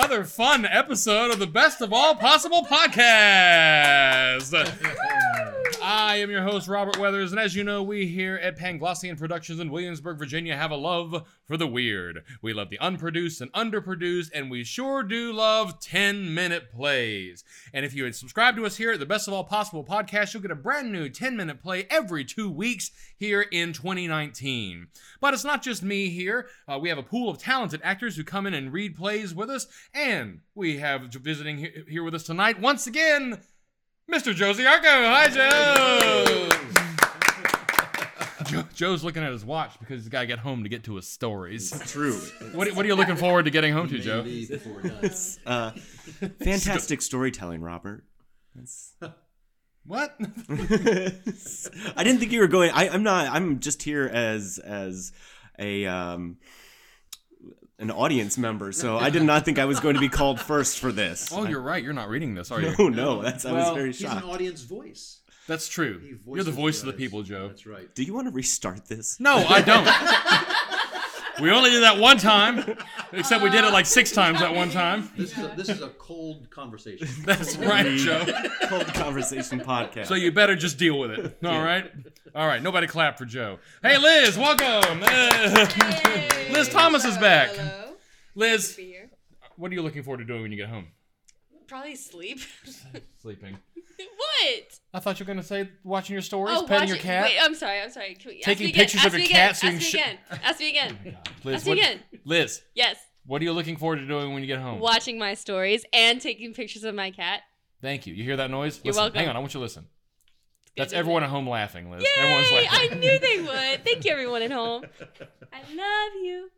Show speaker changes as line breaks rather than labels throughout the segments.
another fun episode of the Best of All Possible podcast. I am your host, Robert Weathers, and as you know, we here at Panglossian Productions in Williamsburg, Virginia, have a love for the weird. We love the unproduced and underproduced, and we sure do love 10 minute plays. And if you had subscribed to us here at the Best of All Possible podcast, you'll get a brand new 10 minute play every two weeks here in 2019. But it's not just me here. Uh, we have a pool of talented actors who come in and read plays with us, and we have visiting here with us tonight once again. Mr. Josie Arco. Hi, Joe. Joe. Joe's looking at his watch because he's got to get home to get to his stories.
True.
What, what are you looking forward to getting home to, Joe?
Uh, fantastic storytelling, Robert.
What?
I didn't think you were going. I, I'm not. I'm just here as as a um, an audience member, so I did not think I was going to be called first for this.
Oh, you're right. You're not reading this, are you?
Oh no, that's I was
Well,
very
He's an
shocked.
audience voice.
That's true.
He
You're the
voices
voice of the
audience.
people, Joe.
That's right.
Do you want to restart this?
No, I don't. we only did that one time, except we did it like six times that one time.
This is a, this is a cold conversation.
That's right, Joe.
Cold Conversation podcast.
So you better just deal with it. All right? All right. Nobody clap for Joe. Hey, Liz, welcome. Liz Thomas is back.
Hello.
Liz, what are you looking forward to doing when you get home?
Probably sleep.
Sleeping.
what?
I thought you were going to say watching your stories,
oh,
petting your
watching-
cat.
Wait, I'm sorry. I'm sorry. Can we,
Taking
ask me again,
pictures of
ask
your cat
again,
so you
Ask me again. Ask me again.
Oh Liz,
ask me
what,
again.
Liz,
Yes.
what are you looking forward to doing when you get home?
Watching my stories and taking pictures of my cat.
Thank you. You hear that noise?
You're
listen,
welcome.
Hang on, I want you to listen. That's everyone at home laughing, Liz.
Yay!
Everyone's
I knew they would. Thank you, everyone at home. I love you.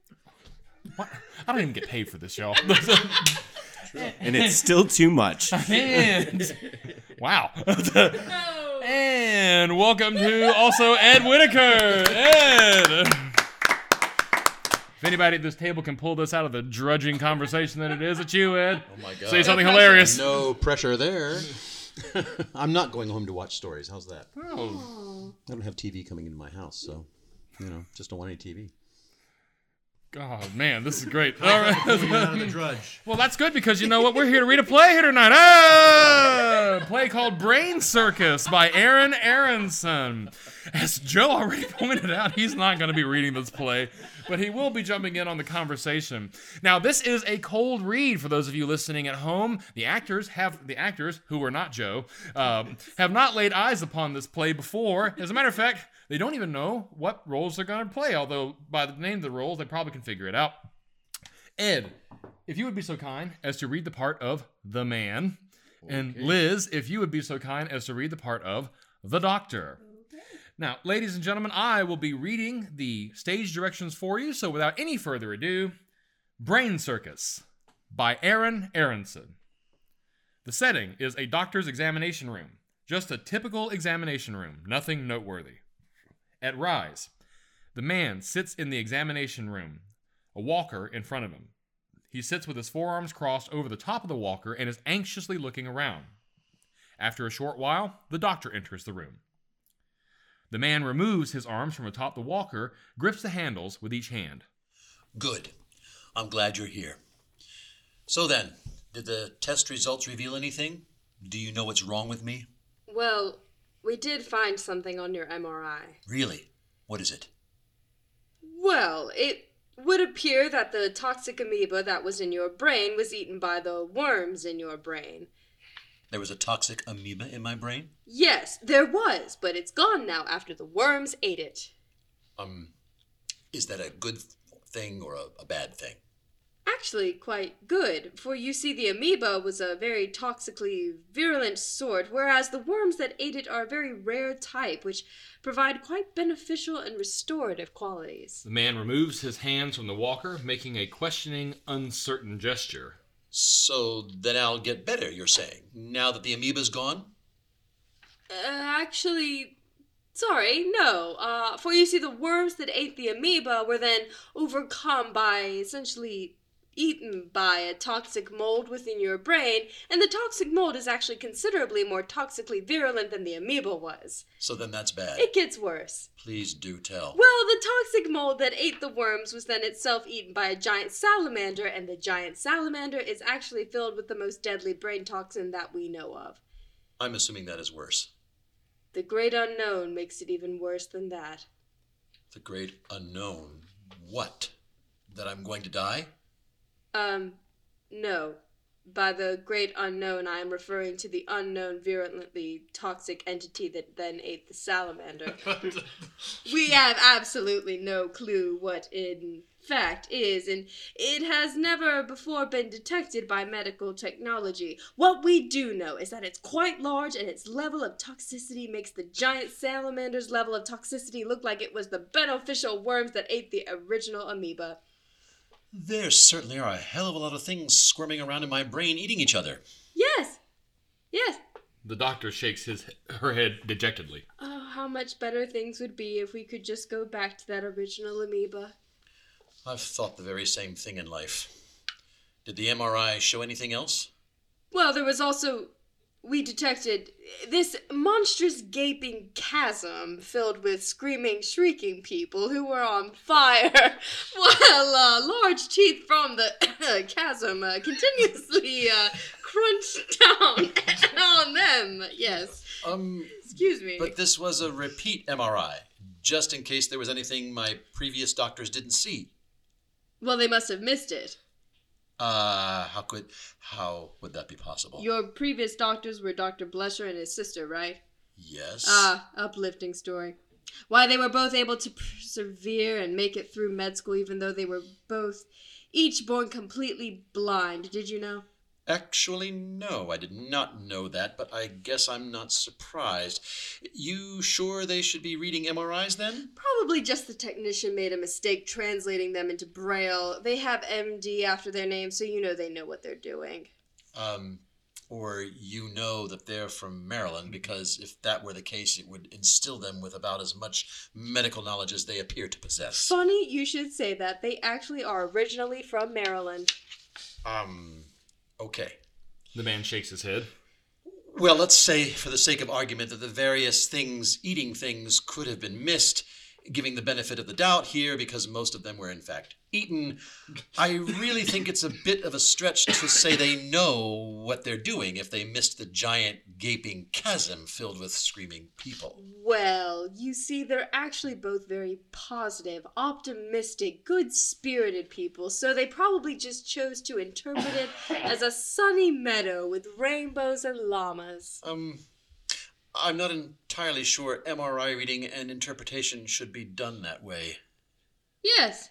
What? I don't even get paid for this, y'all.
and it's still too much.
and wow.
Oh.
and welcome to also Ed Whitaker. Ed. If anybody at this table can pull this out of the drudging conversation that it is, it's you, Ed.
Oh my god.
Say something
No
hilarious.
No pressure there. I'm not going home to watch stories. How's that?
Oh,
I don't have TV coming into my house, so you know, just don't want any TV.
God, man, this is great. All right.
out of the drudge.
Well, that's good because you know what? We're here to read a play here tonight. Ah! A play called Brain Circus by Aaron Aronson. As Joe already pointed out, he's not going to be reading this play, but he will be jumping in on the conversation. Now, this is a cold read for those of you listening at home. The actors have the actors who are not Joe um, have not laid eyes upon this play before. As a matter of fact, they don't even know what roles they're going to play. Although by the name of the roles, they probably can figure it out. Ed, if you would be so kind as to read the part of the man, and Liz, if you would be so kind as to read the part of the doctor. Now, ladies and gentlemen, I will be reading the stage directions for you. So, without any further ado, Brain Circus by Aaron Aronson. The setting is a doctor's examination room, just a typical examination room, nothing noteworthy. At Rise, the man sits in the examination room, a walker in front of him. He sits with his forearms crossed over the top of the walker and is anxiously looking around. After a short while, the doctor enters the room. The man removes his arms from atop the walker, grips the handles with each hand.
Good. I'm glad you're here. So then, did the test results reveal anything? Do you know what's wrong with me?
Well, we did find something on your MRI.
Really? What is it?
Well, it would appear that the toxic amoeba that was in your brain was eaten by the worms in your brain.
There was a toxic amoeba in my brain?
Yes, there was, but it's gone now after the worms ate it.
Um, is that a good thing or a, a bad thing?
Actually, quite good, for you see, the amoeba was a very toxically virulent sort, whereas the worms that ate it are a very rare type, which provide quite beneficial and restorative qualities.
The man removes his hands from the walker, making a questioning, uncertain gesture.
So then I'll get better, you're saying, now that the amoeba's gone?
Uh, actually, sorry, no. Uh, for you see, the worms that ate the amoeba were then overcome by essentially eaten by a toxic mold within your brain, and the toxic mold is actually considerably more toxically virulent than the amoeba was.
So then that's bad.
It gets worse.
Please do tell.
Well, the toxic mold that ate the worms was then itself eaten by a giant salamander, and the giant salamander is actually filled with the most deadly brain toxin that we know of.
I'm assuming that is worse.
The great unknown makes it even worse than that.
The great unknown. What? That I'm going to die?
Um, no. By the great unknown, I am referring to the unknown, virulently toxic entity that then ate the salamander. we have absolutely no clue what in fact is, and it has never before been detected by medical technology. What we do know is that it's quite large, and its level of toxicity makes the giant salamander's level of toxicity look like it was the beneficial worms that ate the original amoeba.
There certainly are a hell of a lot of things squirming around in my brain eating each other.
Yes, yes.
The doctor shakes his her head dejectedly.
Oh, how much better things would be if we could just go back to that original amoeba.
I've thought the very same thing in life. Did the MRI show anything else?
Well, there was also. We detected this monstrous gaping chasm filled with screaming, shrieking people who were on fire, while uh, large teeth from the chasm uh, continuously uh, crunched down on them. Yes.
Um,
Excuse me.
but this was a repeat MRI, just in case there was anything my previous doctors didn't see.
well, they must have missed it.
Uh, how could, how would that be possible?
Your previous doctors were Dr. Blesher and his sister, right?
yes.
Ah, uplifting story. Why they were both able to persevere and make it through med school, even though they were both each born completely blind. Did you know?
Actually, no, I did not know that, but I guess I'm not surprised. You sure they should be reading MRIs then?
Probably just the technician made a mistake translating them into Braille. They have MD after their name, so you know they know what they're doing.
Um, or you know that they're from Maryland, because if that were the case, it would instill them with about as much medical knowledge as they appear to possess.
Funny you should say that. They actually are originally from Maryland.
Um, okay.
The man shakes his head.
Well, let's say, for the sake of argument, that the various things, eating things, could have been missed, giving the benefit of the doubt here because most of them were in fact eaten. I really think it's a bit of a stretch to say they know what they're doing if they missed the giant gaping chasm filled with screaming people.
Well, you see, they're actually both very positive, optimistic, good spirited people, so they probably just chose to interpret it as a sunny meadow with rainbows and llamas.
Um, I'm not entirely sure MRI reading and interpretation should be done that way.
Yes.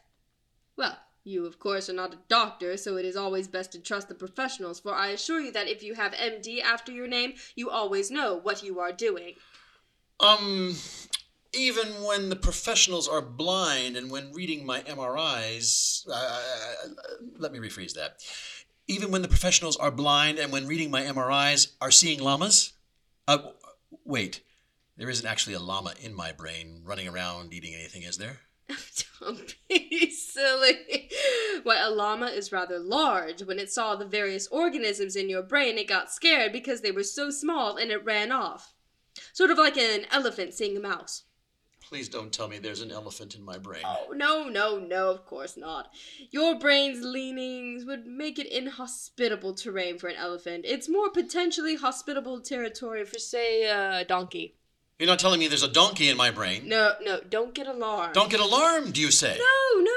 Well, you, of course, are not a doctor, so it is always best to trust the professionals, for I assure you that if you have MD after your name, you always know what you are doing.
Um, even when the professionals are blind and when reading my MRIs, uh, let me rephrase that. Even when the professionals are blind and when reading my MRIs are seeing llamas? Uh, wait, there isn't actually a llama in my brain running around eating anything, is there?
Don't be silly. Why, a llama is rather large. When it saw the various organisms in your brain, it got scared because they were so small and it ran off. Sort of like an elephant seeing a mouse.
Please don't tell me there's an elephant in my brain.
Oh, no, no, no, of course not. Your brain's leanings would make it inhospitable terrain for an elephant. It's more potentially hospitable territory for, say, a donkey.
You're not telling me there's a donkey in my brain.
No, no, don't get alarmed.
Don't get alarmed, you say?
No, no,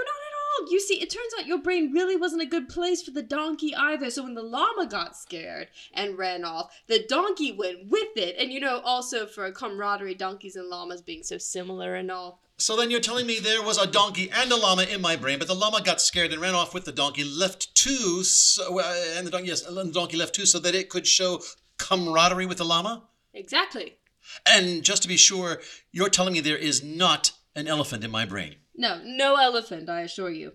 all. You see, it turns out your brain really wasn't a good place for the donkey either. So when the llama got scared and ran off, the donkey went with it. And you know, also for a camaraderie, donkeys and llamas being so similar and all.
So then you're telling me there was a donkey and a llama in my brain, but the llama got scared and ran off with the donkey, left two, so, uh, and the donkey, yes, and the donkey left two, so that it could show camaraderie with the llama.
Exactly.
And just to be sure, you're telling me there is not an elephant in my brain.
No, no elephant, I assure you.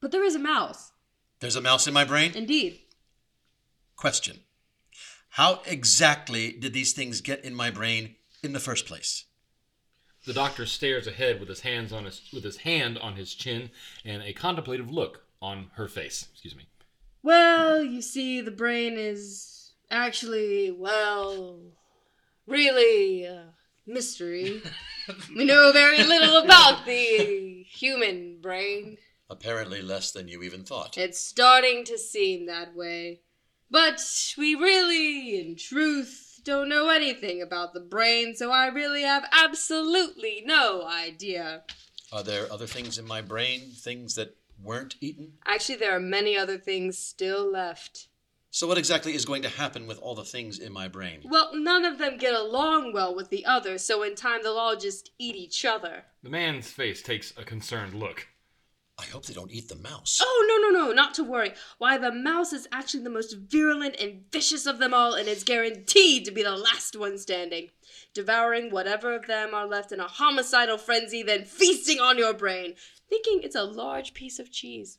But there is a mouse.
There's a mouse in my brain.
Indeed.
Question: How exactly did these things get in my brain in the first place?
The doctor stares ahead with his hands on his with his hand on his chin and a contemplative look on her face. Excuse me.
Well, you see, the brain is actually, well, really a mystery. we know very little about the human brain.
Apparently less than you even thought.
It's starting to seem that way. But we really, in truth, don't know anything about the brain, so I really have absolutely no idea.
Are there other things in my brain, things that weren't eaten?
Actually, there are many other things still left.
So, what exactly is going to happen with all the things in my brain?
Well, none of them get along well with the other, so in time they'll all just eat each other.
The man's face takes a concerned look.
I hope they don't eat the mouse.
Oh, no, no, no, not to worry. Why, the mouse is actually the most virulent and vicious of them all, and is guaranteed to be the last one standing, devouring whatever of them are left in a homicidal frenzy, then feasting on your brain, thinking it's a large piece of cheese.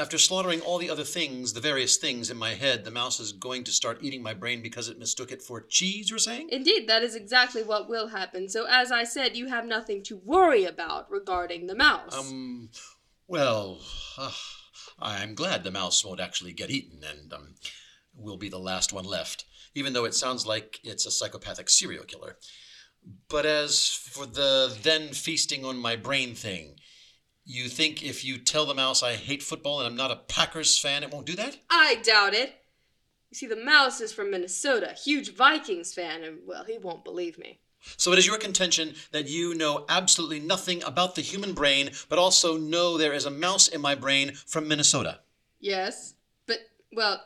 After slaughtering all the other things, the various things in my head, the mouse is going to start eating my brain because it mistook it for cheese, you're saying?
Indeed, that is exactly what will happen. So, as I said, you have nothing to worry about regarding the mouse.
Um, well, uh, I'm glad the mouse won't actually get eaten and um, will be the last one left, even though it sounds like it's a psychopathic serial killer. But as for the then feasting on my brain thing, you think if you tell the mouse I hate football and I'm not a Packers fan, it won't do that?
I doubt it. You see, the mouse is from Minnesota, huge Vikings fan, and well, he won't believe me.
So it is your contention that you know absolutely nothing about the human brain, but also know there is a mouse in my brain from Minnesota.
Yes, but, well,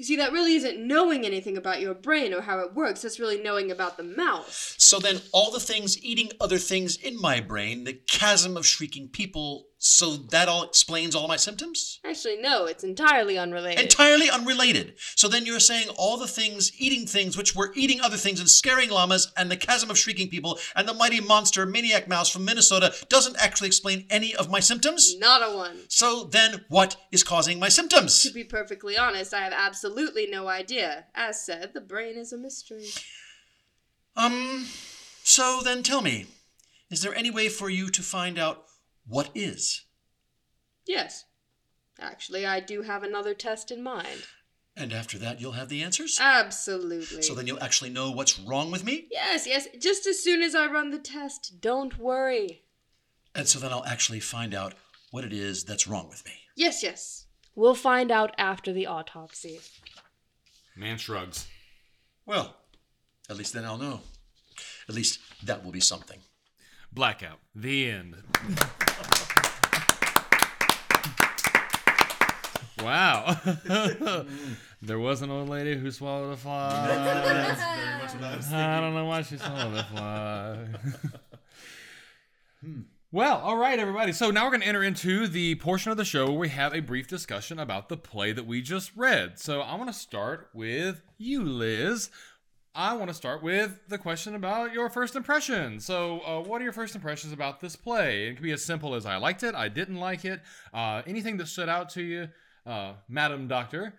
you see, that really isn't knowing anything about your brain or how it works. That's really knowing about the mouse.
So then, all the things eating other things in my brain, the chasm of shrieking people, so that all explains all my symptoms?
Actually, no, it's entirely unrelated.
Entirely unrelated. So then you're saying all the things eating things which were eating other things and scaring llamas and the chasm of shrieking people and the mighty monster maniac mouse from Minnesota doesn't actually explain any of my symptoms?
Not a one.
So then what is causing my symptoms?
To be perfectly honest, I have absolutely no idea. As said, the brain is a mystery.
Um, so then tell me, is there any way for you to find out what is?
Yes. Actually, I do have another test in mind.
And after that, you'll have the answers?
Absolutely.
So then you'll actually know what's wrong with me?
Yes, yes, just as soon as I run the test. Don't worry.
And so then I'll actually find out what it is that's wrong with me.
Yes, yes. We'll find out after the autopsy.
Man shrugs.
Well, at least then I'll know. At least that will be something.
Blackout. The end. Wow. there was an old lady who swallowed a fly. I don't know why she swallowed a fly. Well, all right, everybody. So now we're going to enter into the portion of the show where we have a brief discussion about the play that we just read. So I want to start with you, Liz. I want to start with the question about your first impression. So, uh, what are your first impressions about this play? It can be as simple as I liked it, I didn't like it, uh, anything that stood out to you, uh, Madam Doctor.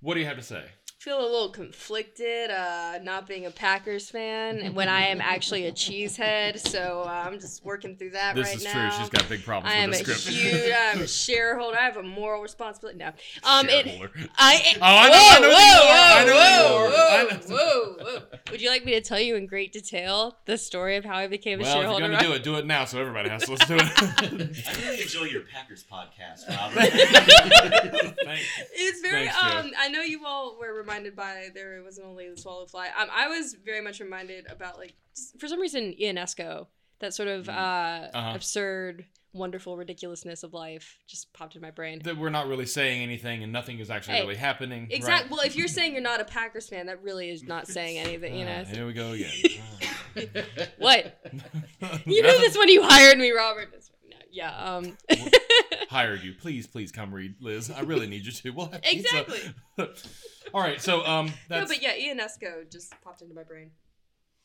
What do you have to say?
Feel a little conflicted uh, not being a Packers fan when I am actually a cheesehead. So uh, I'm just working through that
This
right
is
now.
true. She's got big problems
I am
with
a
the script.
huge. I'm a shareholder. I have a moral responsibility. No, um, it.
Shareholder.
I.
Oh, I know-
whoa,
who you are. I know
whoa,
who you are. I
whoa, whoa, whoa, whoa. Would you like me to tell you in great detail the story of how I became a
Well, if you're going to do it, do it now so everybody has to listen to it.
I really enjoy your Packers podcast, Robert.
Thanks.
It's very.
Thanks,
um, I know you all were reminded by there wasn't only the swallow fly. Um, I was very much reminded about like for some reason Ionesco, that sort of uh,
Uh-huh.
absurd, wonderful ridiculousness of life just popped in my brain.
That we're not really saying anything and nothing is actually
Hey,
really happening.
Exactly.
Right?
Well, if you're saying you're not a Packers fan, that really is not saying anything. You know
Ah, here we go again.
what? You knew this when you hired me, Robert. That's- no, Yeah. Um.
hired you. Please, please come read, Liz. I really need you to. We'll have pizza.
Exactly.
All right, so um,
no, but yeah, Ionesco just popped into my brain.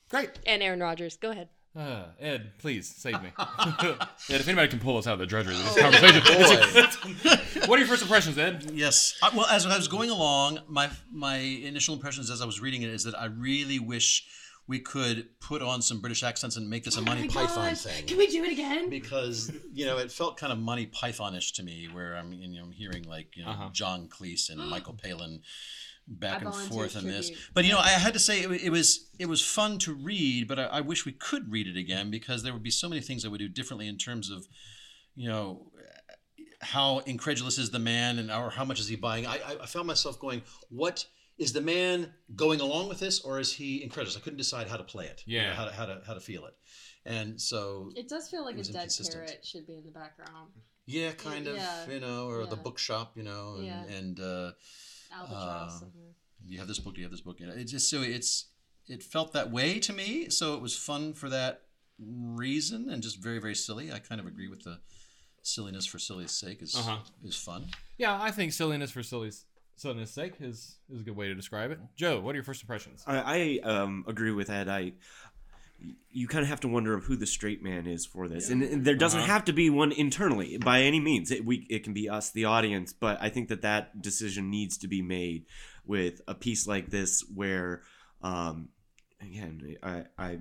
great.
And Aaron Rodgers. Go ahead.
Uh, Ed, please save me. Ed, if anybody can pull us out of the drudgery of this
Oh,
conversation. what are your first impressions, Ed?
Yes. I, well, as I was going along, my my initial impressions as I was reading it is that I really wish we could put on some British accents and make this a Monty
Oh
Python
gosh,
thing.
Can we do it again?
because you know it felt kind of Monty Pythonish to me, where I'm you know I'm hearing like you know
Uh-huh.
John Cleese and Michael Palin back
I
and forth in this. But you know I had to say it, it was it was fun to read, but I, I wish we could read it again because there would be so many things I would do differently in terms of you know how incredulous is the man and or how much is he buying. I, I- I found myself going, what is the man going along with this or is he incredulous? I couldn't decide how to play it. you know,
Yeah.
how to how to how to feel it. And so
It does feel like
It
a dead
inconsistent.
parrot should be in the background.
Yeah, kind of,
Yeah,
you know, or the bookshop, you know, and,
Yeah.
and uh,
Albatross.
Uh, you have this book, do you have this book? You know, it's just so it's it felt that way to me, so it was fun for that reason, and just very very silly. I kind of agree with the silliness for silly's sake is
Uh-huh.
is fun.
Yeah, I think silliness for silly's silliness sake is is a good way to describe it. Joe, what are your first impressions?
I, I um, agree with Ed. I you kind of have to wonder of who the straight man is for this, and, and there doesn't
Uh-huh.
have to be one internally by any means. It, we it can be us, the audience, but I think that that decision needs to be made with a piece like this, where um, again, I, I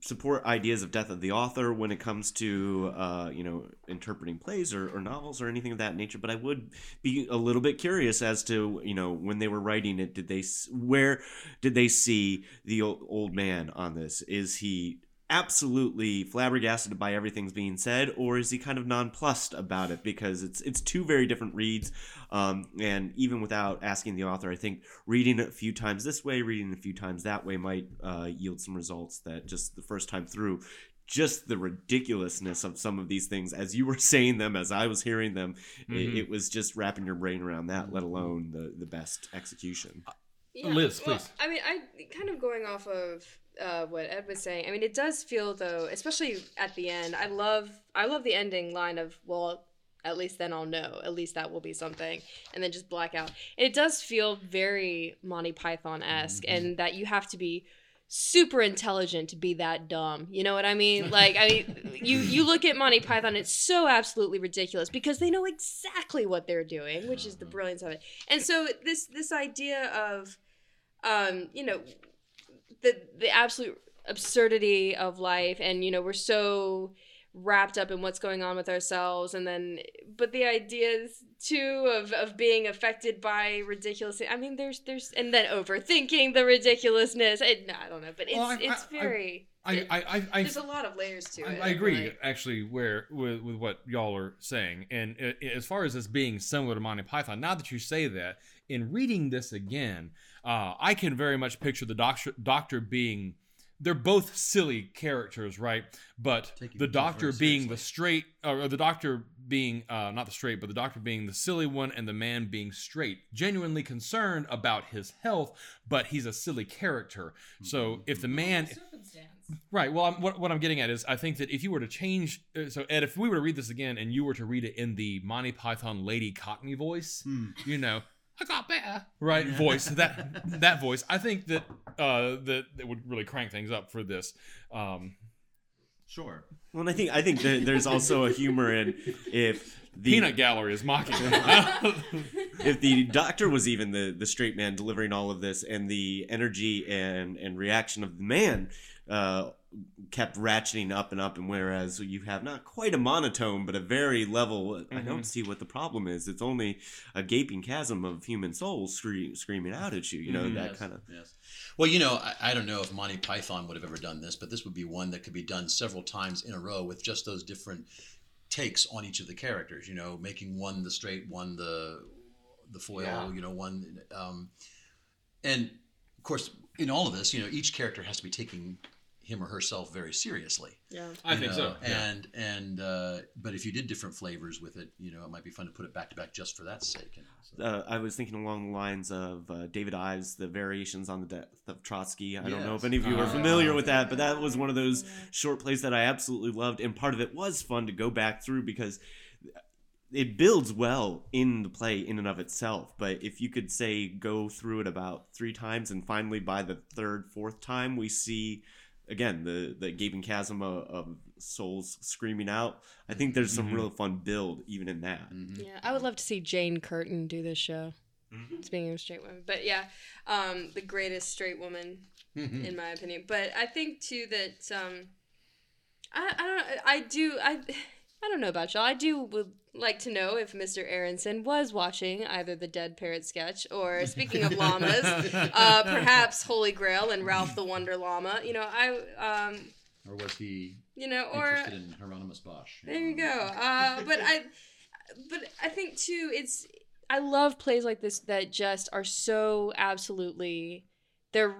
support ideas of death of the author when it comes to uh, you know interpreting plays or, or novels or anything of that nature but i would be a little bit curious as to you know when they were writing it did they where did they see the old, old man on this? Is he absolutely flabbergasted by everything's being said or is he kind of nonplussed about it because it's it's two very different reads um, and even without asking the author i think reading it a few times this way reading it a few times that way might uh, yield some results that just the first time through just the ridiculousness of some of these things as you were saying them as i was hearing them
Mhm.
it, it was just wrapping your brain around that let alone the, the best execution
Liz,
well,
please.
I mean, I kind of going off of uh, what Ed was saying. I mean, it does feel though, especially at the end. I love, I love the ending line of, "Well, at least then I'll know. At least that will be something," and then just black out. It does feel very Monty Python esque, and that you have to be super intelligent to be that dumb. You know what I mean? Like I mean you you look at Monty Python it's so absolutely ridiculous because they know exactly what they're doing, which is the brilliance of it. And so this this idea of um you know the the absolute absurdity of life and you know we're so wrapped up in what's going on with ourselves and then but the ideas too of of being affected by ridiculous i mean there's there's and then overthinking the ridiculousness. I, I don't know but it's
Well, I-
it's
I- I-
very
I I I, I,
there's a lot of layers to
I,
it
I agree,
like-
actually, where with, with what y'all are saying, and i i- as far as this being similar to Monty Python, now that you say that, in reading this again, uh, I can very much picture the doctor doctor being. They're both silly characters, right? But
Taking
the doctor being the straight, or the doctor being uh, not the straight, but the doctor being the silly one, and the man being straight, genuinely concerned about his health, but he's a silly character. So if the man, Right. Well, I'm, what, what I'm getting at is I think that if you were to change, uh, so Ed, if we were to read this again and you were to read it in the Monty Python Lady Cockney voice, you know, I got better, right? Voice that that voice. I think that uh, that that would really crank things up for this. Um,
sure well and i think i think that there's also a humor in if the
Peanut Gallery is mocking. them.
if the doctor was even the the straight man delivering all of this and the energy and and reaction of the man uh kept ratcheting up and up and whereas you have not quite a monotone but a very level i don't see what the problem is it's only a gaping chasm of human souls scree- screaming out at you you know that
Yes,
kind of
Yes. Well, you know, I, I don't know if Monty Python would have ever done this, but this would be one that could be done several times in a row with just those different takes on each of the characters. You know, making one the straight, one the the foil.
Yeah.
You know, one, um, and of course, in all of this, you know, each character has to be taking him or herself very seriously.
yeah
I think
know,
so. Yeah.
And and uh, but if you did different flavors with it, you know, it might be fun to put it back to back just for that sake. You know, so.
uh, I was thinking along the lines of uh, David Ives, the variations on the death of Trotsky. I don't know if any of you are
Uh,
familiar with that, but that was one of those short plays that I absolutely loved, and part of it was fun to go back through because it builds well in the play in and of itself. But if you could say go through it about three times, and finally by the third, fourth time, we see again the the gaping chasm of, of souls screaming out. I think there's some
Mhm.
real fun build even in that.
Mhm.
yeah i would love to see jane curtin do this show Speaking of straight women, but yeah, um, the greatest straight woman in my opinion. But I think too that um, I I don't I do I I don't know about y'all. I do would like to know if Mr. Aronson was watching either the Dead Parrot sketch or speaking of llamas, uh, perhaps Holy Grail and Ralph the Wonder Llama. You know I um
Or was he
you know or
interested in Hieronymus Bosch?
there you go. Uh, but I, but I think too, it's I love plays like this that just are so absolutely they're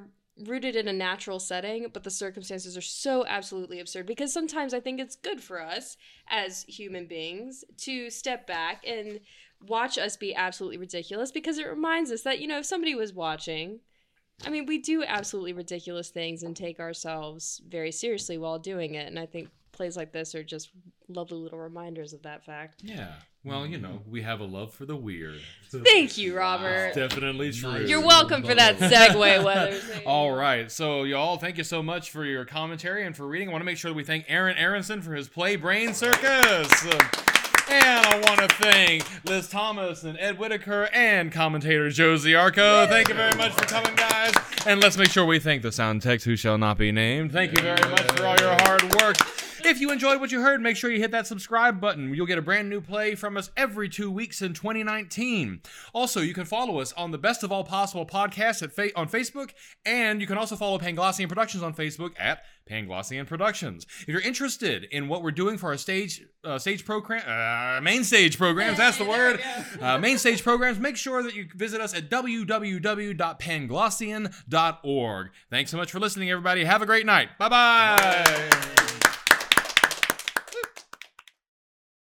rooted in a natural setting, but the circumstances are so absolutely absurd. Because sometimes I think it's good for us as human beings to step back and watch us be absolutely ridiculous because it reminds us that you know if somebody was watching I mean, we do absolutely ridiculous things and take ourselves very seriously while doing it. And I think plays like this are just lovely little reminders of that fact.
Yeah. Well, you know, we have a love for the weird.
Thank you, Robert.
Definitely true.
You're welcome for that segue, Weathers.
All right. So, y'all, thank you so much for your commentary and for reading. I want to make sure that we thank Aaron Aronson for his play Brain Circus. And I want to thank Liz Thomas and Ed Whitaker and commentator Josie Arco. Thank you very much for coming, guys. And let's make sure we thank the sound techs who shall not be named. Thank you very much for all your hard work. If you enjoyed what you heard, make sure you hit that subscribe button. You'll get a brand new play from us every two weeks in 2019. Also, you can follow us on the Best of All Possible podcast at fa- on Facebook, and you can also follow Panglossian Productions on Facebook at Panglossian Productions. If you're interested in what we're doing for our stage uh, stage program, uh, main stage programs, that's the word, uh, main stage programs, make sure that you visit us at www.panglossian.org. Thanks so much for listening, everybody. Have a great night. Bye bye.